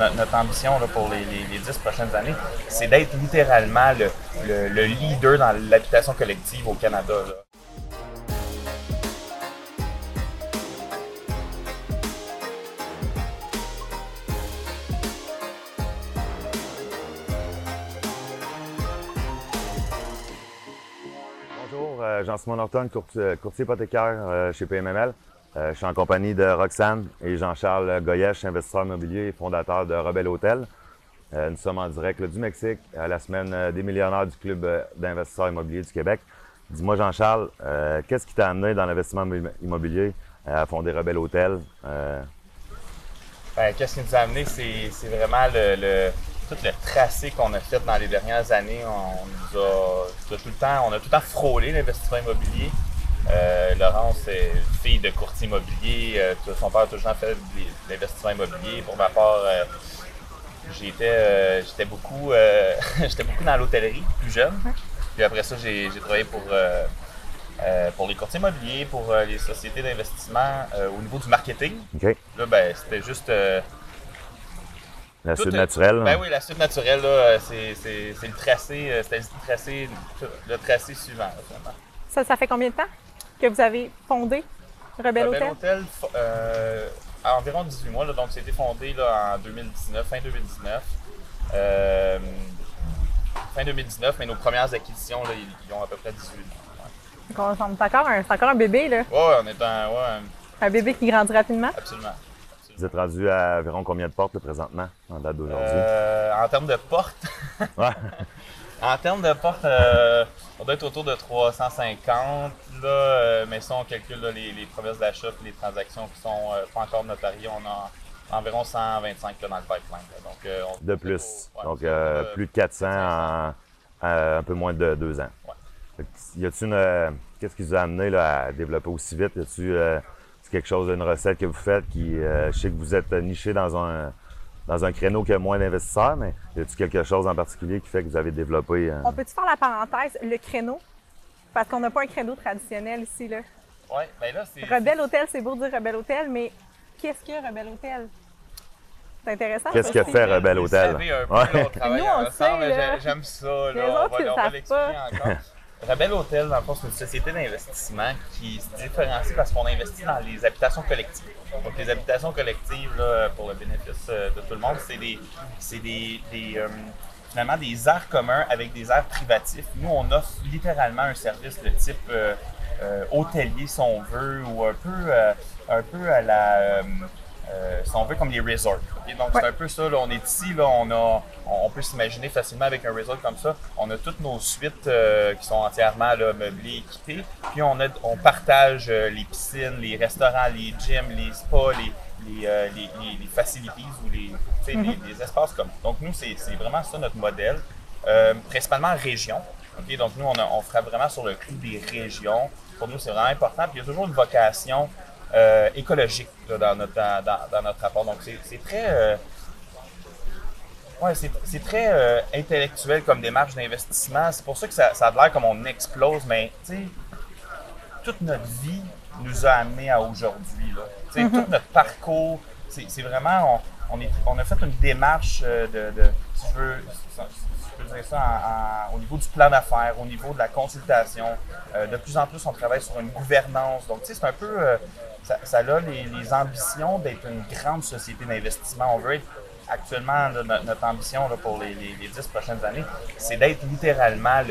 Notre, ambition pour les, dix prochaines années, c'est d'être littéralement le, leader dans l'habitation collective au Canada. Bonjour, euh, Jean-Simon Norton, courtier, hypothécaire euh, chez PMML. Euh, je suis en compagnie de Roxane et Jean-Charles Goyesh, investisseur immobilier et fondateur de Rebelle Hôtel. Euh, nous sommes en direct du Mexique à la semaine euh, des millionnaires du Club d'investisseurs immobiliers du Québec. Dis-moi, Jean-Charles, qu'est-ce qui t'a amené dans l'investissement immobilier à fonder Rebelle Hôtel? Ben, qu'est-ce qui nous a amené? C'est vraiment tout le tracé qu'on a fait dans les dernières années. On, a, tout le temps, on a tout le temps frôlé l'investissement immobilier. Euh, Laurence est fille de courtier immobilier. Euh, son père a toujours fait de l'investissement immobilier. Pour ma part, euh, j'étais beaucoup, j'étais beaucoup dans l'hôtellerie plus jeune. Puis après ça, j'ai travaillé pour, pour les courtiers immobiliers, pour les sociétés d'investissement au niveau du marketing. Là, ben, c'était juste. la suite naturelle. Ben oui, la suite naturelle, c'est le tracé, c'était le tracé, le tracé suivant. ça, ça fait combien de temps? Que vous avez fondé Rebelle Hôtel? Hôtel, euh, à environ 18 mois. donc, c'était fondé là, en 2019, fin 2019. Euh, fin 2019, mais nos premières acquisitions, là, ils, ont à peu près 18 mois. C'est encore, un, encore un bébé, là? Oui, on est un, ouais, un bébé qui grandit rapidement? Absolument. Vous êtes rendu à environ combien de portes présentement en date d'aujourd'hui? Euh, en termes de portes? ouais. En termes de portes, euh, on doit être autour de 350. Là, euh, mais si on calcule les, les, promesses d'achat et les transactions qui sont euh, pas encore notariées, on a environ 125 dans le pipeline. Donc, de plus. Donc, plus de 400 en, un peu moins de deux ans. Y a-t-il une. Qu'est-ce qui vous a amené à développer aussi vite? Y a-t-il quelque chose, une recette que vous faites qui. je sais que vous êtes niché dans un dans un créneau qui a moins d'investisseurs, mais y a-t-il quelque chose en particulier qui fait que vous avez développé? Euh, On peut-tu faire la parenthèse, le créneau? Parce qu'on n'a pas un créneau traditionnel ici, là. Oui, bien là, c'est. Rebelle Hôtel, c'est beau dire Rebelle Hôtel, mais qu'est-ce que Rebelle Hôtel? C'est intéressant. Qu'est-ce que fait Rebelle Hôtel? Vous savez un peu, ouais. on travaille Nous, on ensemble, j'aime ça, là. on va, l'expliquer encore. Rebelle Hôtel, dans le fond, c'est une société d'investissement qui se différencie parce qu'on investit dans les habitations collectives. Donc, les habitations collectives, là, pour le bénéfice euh, de tout le monde, c'est des, c'est des, des euh, finalement des aires communs avec des aires privatifs. Nous, on offre littéralement un service de type euh, hôtelier, si on veut, ou un peu, un peu à la euh, si on veut, comme les resorts. Donc, c'est un peu ça. Là, on est ici, là, on, a, on peut s'imaginer facilement avec un resort comme ça. On a toutes nos suites euh, qui sont entièrement là, meublées, équipées. Puis, on, a, on partage euh, les piscines, les restaurants, les gyms, les spas, les, les, les, les facilities ou les, mm-hmm. les, espaces comme Donc, nous, c'est vraiment ça notre modèle. principalement région. Donc, nous, on, on fera vraiment sur le clou des régions. Pour nous, c'est vraiment important. Puis, il y a toujours une vocation euh, écologique dans, notre, dans, notre rapport. Donc, c'est très, euh, ouais, c'est très euh, intellectuel comme démarche d'investissement. C'est pour ça que ça, ça a l'air comme on explose, mais toute notre vie nous a amené à aujourd'hui. Mm-hmm. Tout notre parcours, c'est vraiment, on, on, est, on, a fait une démarche de, de si je veux, ça au niveau du plan d'affaires, au niveau de la consultation. de plus en plus, on travaille sur une gouvernance. Donc, tu sais, c'est un peu, ça, a les, ambitions d'être une grande société d'investissement. On veut être actuellement, notre, ambition pour les, dix prochaines années, c'est d'être littéralement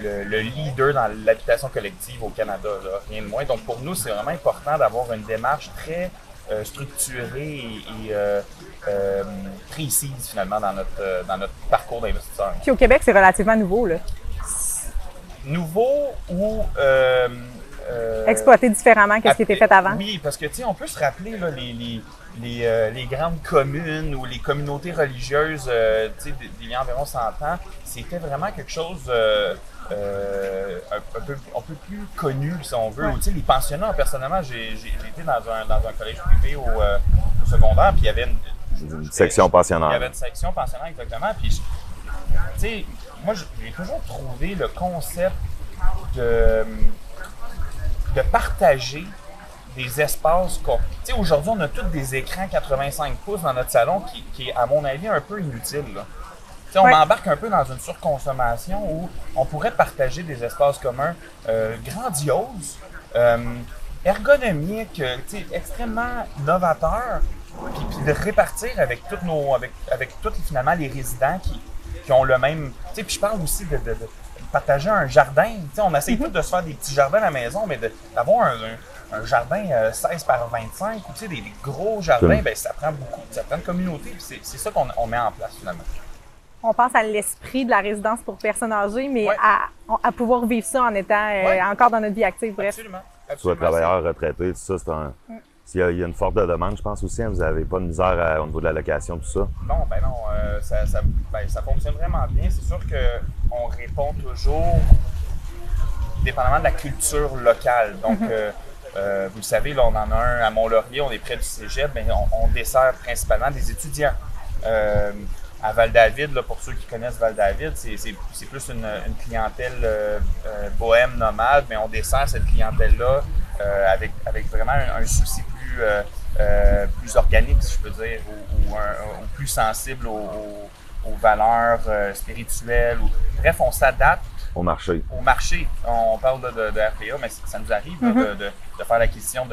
le, leader dans l'habitation collective au Canada, rien de moins. Donc pour nous, c'est vraiment important d'avoir une démarche très euh, structurée et, euh, euh, précise finalement dans notre, dans notre parcours d'investisseur. Puis au Québec, c'est relativement nouveau, là. Nouveau ou euh, Exploiter différemment qu'est-ce qui était fait avant. Oui, parce que tu sais, on peut se rappeler là, les, les, les, euh, les, grandes communes ou les communautés religieuses, euh, tu sais, d'il y a environ 100 ans, c'était vraiment quelque chose un, peu, un peu plus connu, si on veut. Tu sais, les pensionnats, personnellement, j'ai été dans un, dans un collège privé au, au secondaire, puis il y avait une, section pensionnaire. Il y avait une section pensionnaire, exactement. Puis, tu sais, moi, j'ai toujours trouvé le concept de de partager des espaces. Tu sais, aujourd'hui, on a tous des écrans 85 pouces dans notre salon qui, qui est, à mon avis, un peu inutile. Là. On embarque un peu dans une surconsommation où on pourrait partager des espaces communs euh, grandioses, euh, ergonomiques, extrêmement novateurs, puis, de répartir avec tous nos, avec, avec tous finalement les résidents qui, qui ont le même. Puis je parle aussi de, de, partager un jardin. on essaie mm-hmm. tous de se faire des petits jardins à la maison, mais d'avoir un, un, jardin 16 euh, par 25 ou des, des, gros jardins, ben, ça prend beaucoup, ça prend une communauté. C'est ça qu'on met en place finalement on pense à l'esprit de la résidence pour personnes âgées, mais à, à, pouvoir vivre ça en étant euh, encore dans notre vie active. Bref. Absolument. Soit travailleur, retraité, tout ça, c'est un. Mm. S'il y, a une forte demande, je pense aussi, hein, vous n'avez pas de misère au niveau de la location, tout ça? Non, ben non, euh, ça, ça, ben, ça, fonctionne vraiment bien. C'est sûr qu'on répond toujours dépendamment de la culture locale. Donc, mm-hmm. euh, vous le savez, là, on en a un à Mont-Laurier, on est près du cégep, mais on, on dessert principalement des étudiants à Val-David, pour ceux qui connaissent Val-David, c'est plus une, clientèle euh, euh, bohème, nomade, mais on dessert cette clientèle-là euh, avec, avec vraiment un, souci plus, plus organique, si je peux dire, ou, plus sensible aux, valeurs spirituelles. Ou, bref, on s'adapte au marché. Au marché. On parle de, de, RPA, mais ça nous arrive mm-hmm. de, de, faire l'acquisition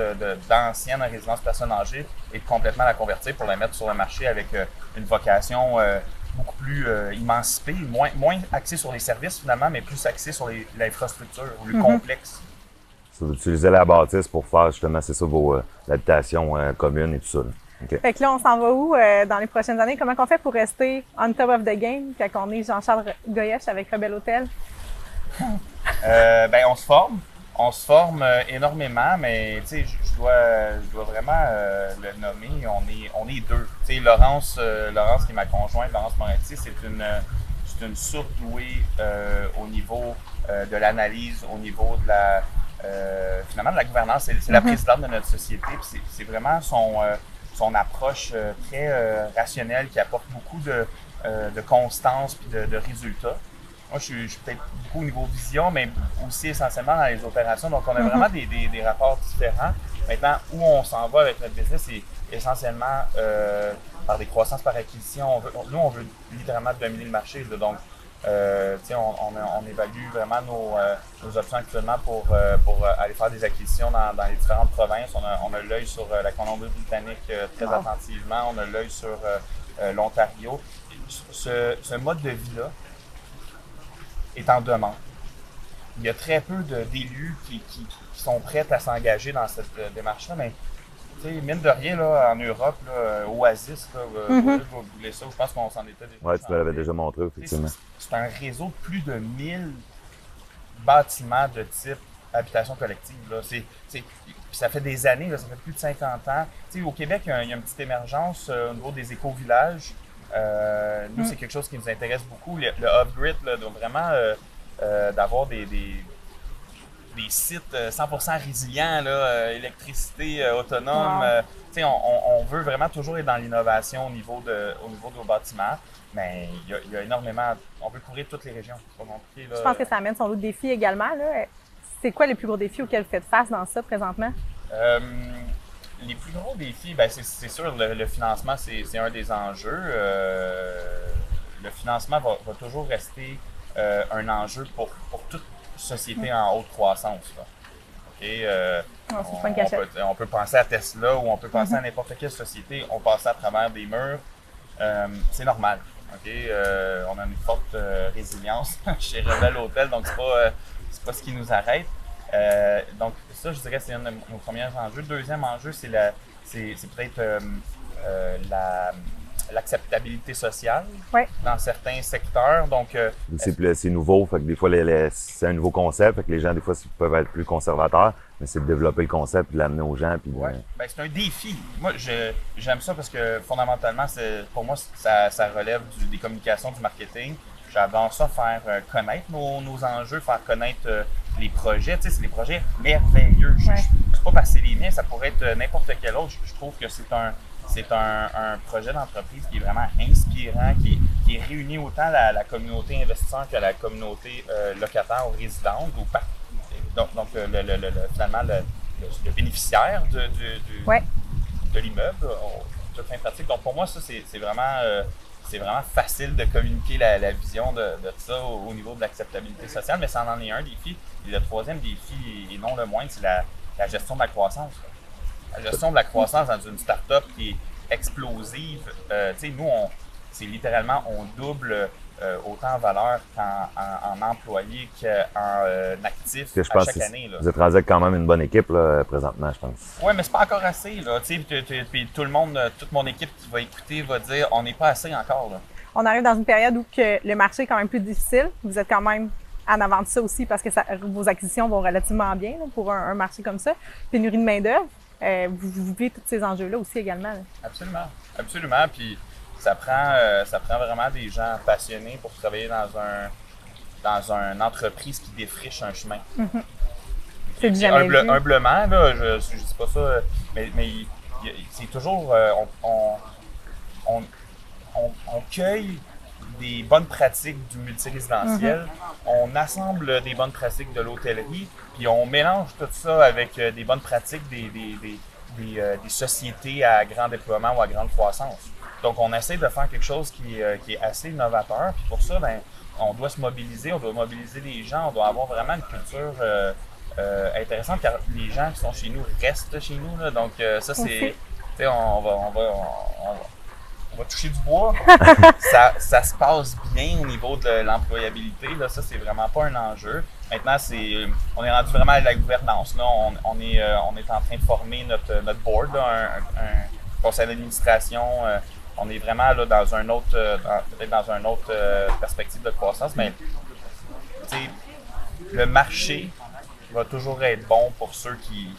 d'anciennes résidences personnes âgées et de complètement la convertir pour la mettre sur le marché avec euh, une vocation euh, beaucoup plus euh, émancipée, moins, moins axée sur les services finalement, mais plus axée sur l'infrastructure, le mm-hmm. complexe. Vous utilisez la bâtisse pour faire justement, c'est ça, vos habitations communes et tout ça. Fait que là, on s'en va où dans les prochaines années? Comment on fait pour rester on top of the game quand on est Jean-Charles Goyesh avec Rebel Hotel? Euh, ben, on se forme. On se forme euh, énormément, mais je dois, je dois vraiment euh, le nommer. On est, on est deux. Laurence, Laurence qui est ma conjointe, Laurence Moretti, c'est une, c'est une surdouée au niveau de l'analyse, au niveau de la, finalement de la gouvernance. C'est, la mm-hmm. présidente de notre société. c'est, vraiment son, son approche très rationnelle qui apporte beaucoup de, de constance de, de résultats. Moi, je suis, peut-être beaucoup au niveau vision, mais aussi essentiellement dans les opérations. Donc, on a vraiment mhm. des, rapports différents. Maintenant, où on s'en va avec notre business, c'est essentiellement euh, par des croissances par acquisition. nous, on veut littéralement dominer le marché. donc, euh, on, on, évalue vraiment nos, euh, options actuellement pour, pour aller faire des acquisitions dans, les différentes provinces. On a, on a l'œil sur la Colombie-Britannique très attentivement. On a l'œil sur l'Ontario. Ce, ce, mode de vie-là, est en demande. Il y a très peu d'élus qui, qui, sont prêts à s'engager dans cette euh, démarche-là, mais mine de rien, là, en Europe, là, euh, Oasis, là, mm -hmm. vous voulez ça, je pense qu'on s'en était déjà Oui, tu l'avais déjà montré, effectivement. C'est un réseau de plus de 1000 bâtiments de type habitation collective. Là. ça fait des années, là, ça fait plus de 50 ans. au Québec, il y, a, une petite émergence euh, au niveau des éco-villages. Euh, nous, c'est mm. quelque chose qui nous intéresse beaucoup. Le, off-grid, donc vraiment euh, euh, d'avoir des, des, sites 100% résilients, là, électricité autonome. On, on, veut vraiment toujours être dans l'innovation au, niveau de, au niveau de nos bâtiments. Mais il y, a, énormément. On veut couvrir toutes les régions. Je pense que ça amène son lot de défis également. C'est quoi les plus gros défis auxquels vous faites face dans ça présentement? Les plus gros défis, ben c'est sûr, le, financement, c'est un des enjeux. Euh, le financement va, toujours rester euh, un enjeu pour, pour, toute société en haute croissance. Euh, on, peut, penser à Tesla ou on peut penser à mm-hmm. n'importe quelle société. On passe à travers des murs. c'est normal. on a une forte résilience chez Rebel Hotel, donc c'est pas, pas ce qui nous arrête. Euh, donc, ça, je dirais, c'est un de nos premiers enjeux. Deuxième enjeu, c'est, peut-être euh, euh, l'acceptabilité sociale dans certains secteurs. Donc, c'est, nouveau, fait que des fois, c'est un nouveau concept, fait que les gens, des fois, peuvent être plus conservateurs, mais c'est de développer le concept et de l'amener aux gens. Puis ben, c'est un défi. Moi, j'aime ça parce que fondamentalement, pour moi, ça, relève des communications, du marketing. J'adore ça, faire connaître nos, nos, enjeux, faire connaître les projets, tu sais, c'est des projets merveilleux. Je ne sais pas passer les miens, ça pourrait être euh, n'importe quel autre. Je, trouve que c'est un, c'est un, projet d'entreprise qui est vraiment inspirant, qui, qui réunit autant la, communauté investisseur que la communauté euh, locataire ou résidente. Ou donc, donc euh, le, le, finalement, le, bénéficiaire de, de, l'immeuble, toute fin pratique. Donc pour moi, ça, c'est vraiment, euh, vraiment facile de communiquer la, vision de, ça au, niveau de l'acceptabilité sociale, mais ça en est un défi. Et le troisième défi, et non le moindre, c'est la, gestion de la croissance. La gestion de la croissance dans une start-up qui est explosive. Euh, nous, c'est littéralement, on double euh, autant en valeur qu'en en, employé qu'en euh, actif à chaque année. Là. Vous êtes rendu quand même une bonne équipe là, présentement, je pense. Oui, mais c'est pas encore assez. Là, puis tout le monde, toute mon équipe qui va écouter va dire on n'est pas assez encore. Là. On arrive dans une période où que le marché est quand même plus difficile. Vous êtes quand même en avant de ça aussi parce que vos acquisitions vont relativement bien pour un, marché comme ça. Pénurie de main-d'œuvre. Euh, vous, vous, vivez tous ces enjeux-là aussi également. Absolument. Absolument. Puis ça prend, euh, ça prend vraiment des gens passionnés pour travailler dans un dans une entreprise qui défriche un chemin. Mm-hmm. C'est humblement, là, je, je dis pas ça, mais, mais c'est toujours euh, on, on, on, on, cueille des bonnes pratiques du multirésidentiel, mm-hmm. on assemble des bonnes pratiques de l'hôtellerie, puis on mélange tout ça avec euh, des bonnes pratiques des, des, des, des sociétés à grand déploiement ou à grande croissance. Donc, on essaie de faire quelque chose qui, euh, qui est assez innovateur. Puis pour ça, ben, on doit se mobiliser, on doit mobiliser les gens, on doit avoir vraiment une culture euh, euh, intéressante car les gens qui sont chez nous restent chez nous. Là. Donc, ça, c'est. Tu sais, on va, on, va, on, va toucher du bois. ça, ça, se passe bien au niveau de l'employabilité. Là. Ça, c'est vraiment pas un enjeu. Maintenant, c'est, on est rendu vraiment à la gouvernance. Là. On, on, est, on est en train de former notre, notre board, un, un, conseil d'administration on est vraiment là dans un autre, euh, peut-être dans une autre euh, perspective de croissance, mais le marché va toujours être bon pour ceux qui,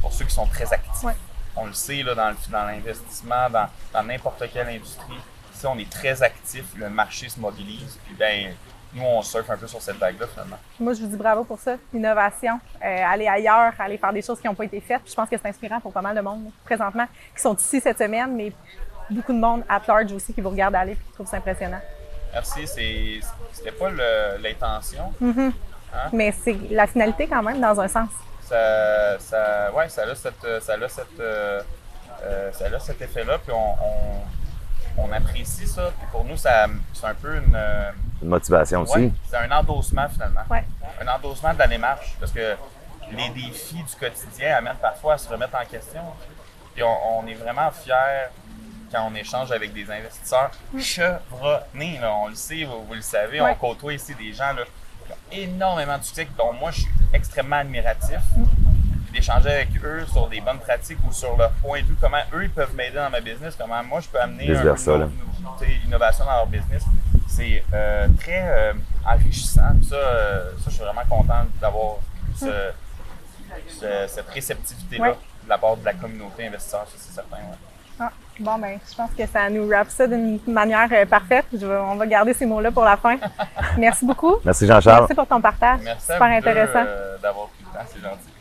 pour ceux qui sont très actifs. On le sait là, dans, l'investissement, dans n'importe quelle industrie. Si on est très actif, le marché se mobilise. Puis ben, nous, on surfe un peu sur cette vague-là, finalement. Moi, je vous dis bravo pour ça. Innovation, euh, aller ailleurs, aller faire des choses qui n'ont pas été faites. je pense que c'est inspirant pour pas mal de monde présentement qui sont ici cette semaine, mais beaucoup de monde à large aussi qui vous regarde aller et qui trouve ça impressionnant. Merci. C'était pas l'intention. Mm-hmm. Hein? Mais c'est la finalité quand même, dans un sens. Ça, ça, ouais, ça a, cette, ça a, cette, euh, euh, ça a cet effet-là, puis on, on, apprécie ça. Puis pour nous, c'est un peu une, une motivation aussi. c'est un endossement finalement. Ouais. Un endossement de la démarche. Parce que les défis du quotidien amènent parfois à se remettre en question. Puis on, on est vraiment fiers quand on échange avec des investisseurs chevronnés. on le sait, vous, le savez, on côtoie ici des gens là, qui ont énormément de succès, dont moi je suis extrêmement admiratif. D'échanger avec eux sur des bonnes pratiques ou sur leur point de vue, comment eux ils peuvent m'aider dans ma business, comment moi je peux amener une innovation dans leur business. C'est euh, très euh, enrichissant. Ça, euh, ça, je suis vraiment content d'avoir cette réceptivité-là de la part de la communauté investisseur, c'est certain. Ah, bon, ben, je pense que ça nous wrap ça d'une manière euh, parfaite. on va garder ces mots-là pour la fin. Merci beaucoup. Merci Jean-Charles. Merci pour ton partage. Merci Super intéressant. Euh, d'avoir pris le temps, c'est gentil.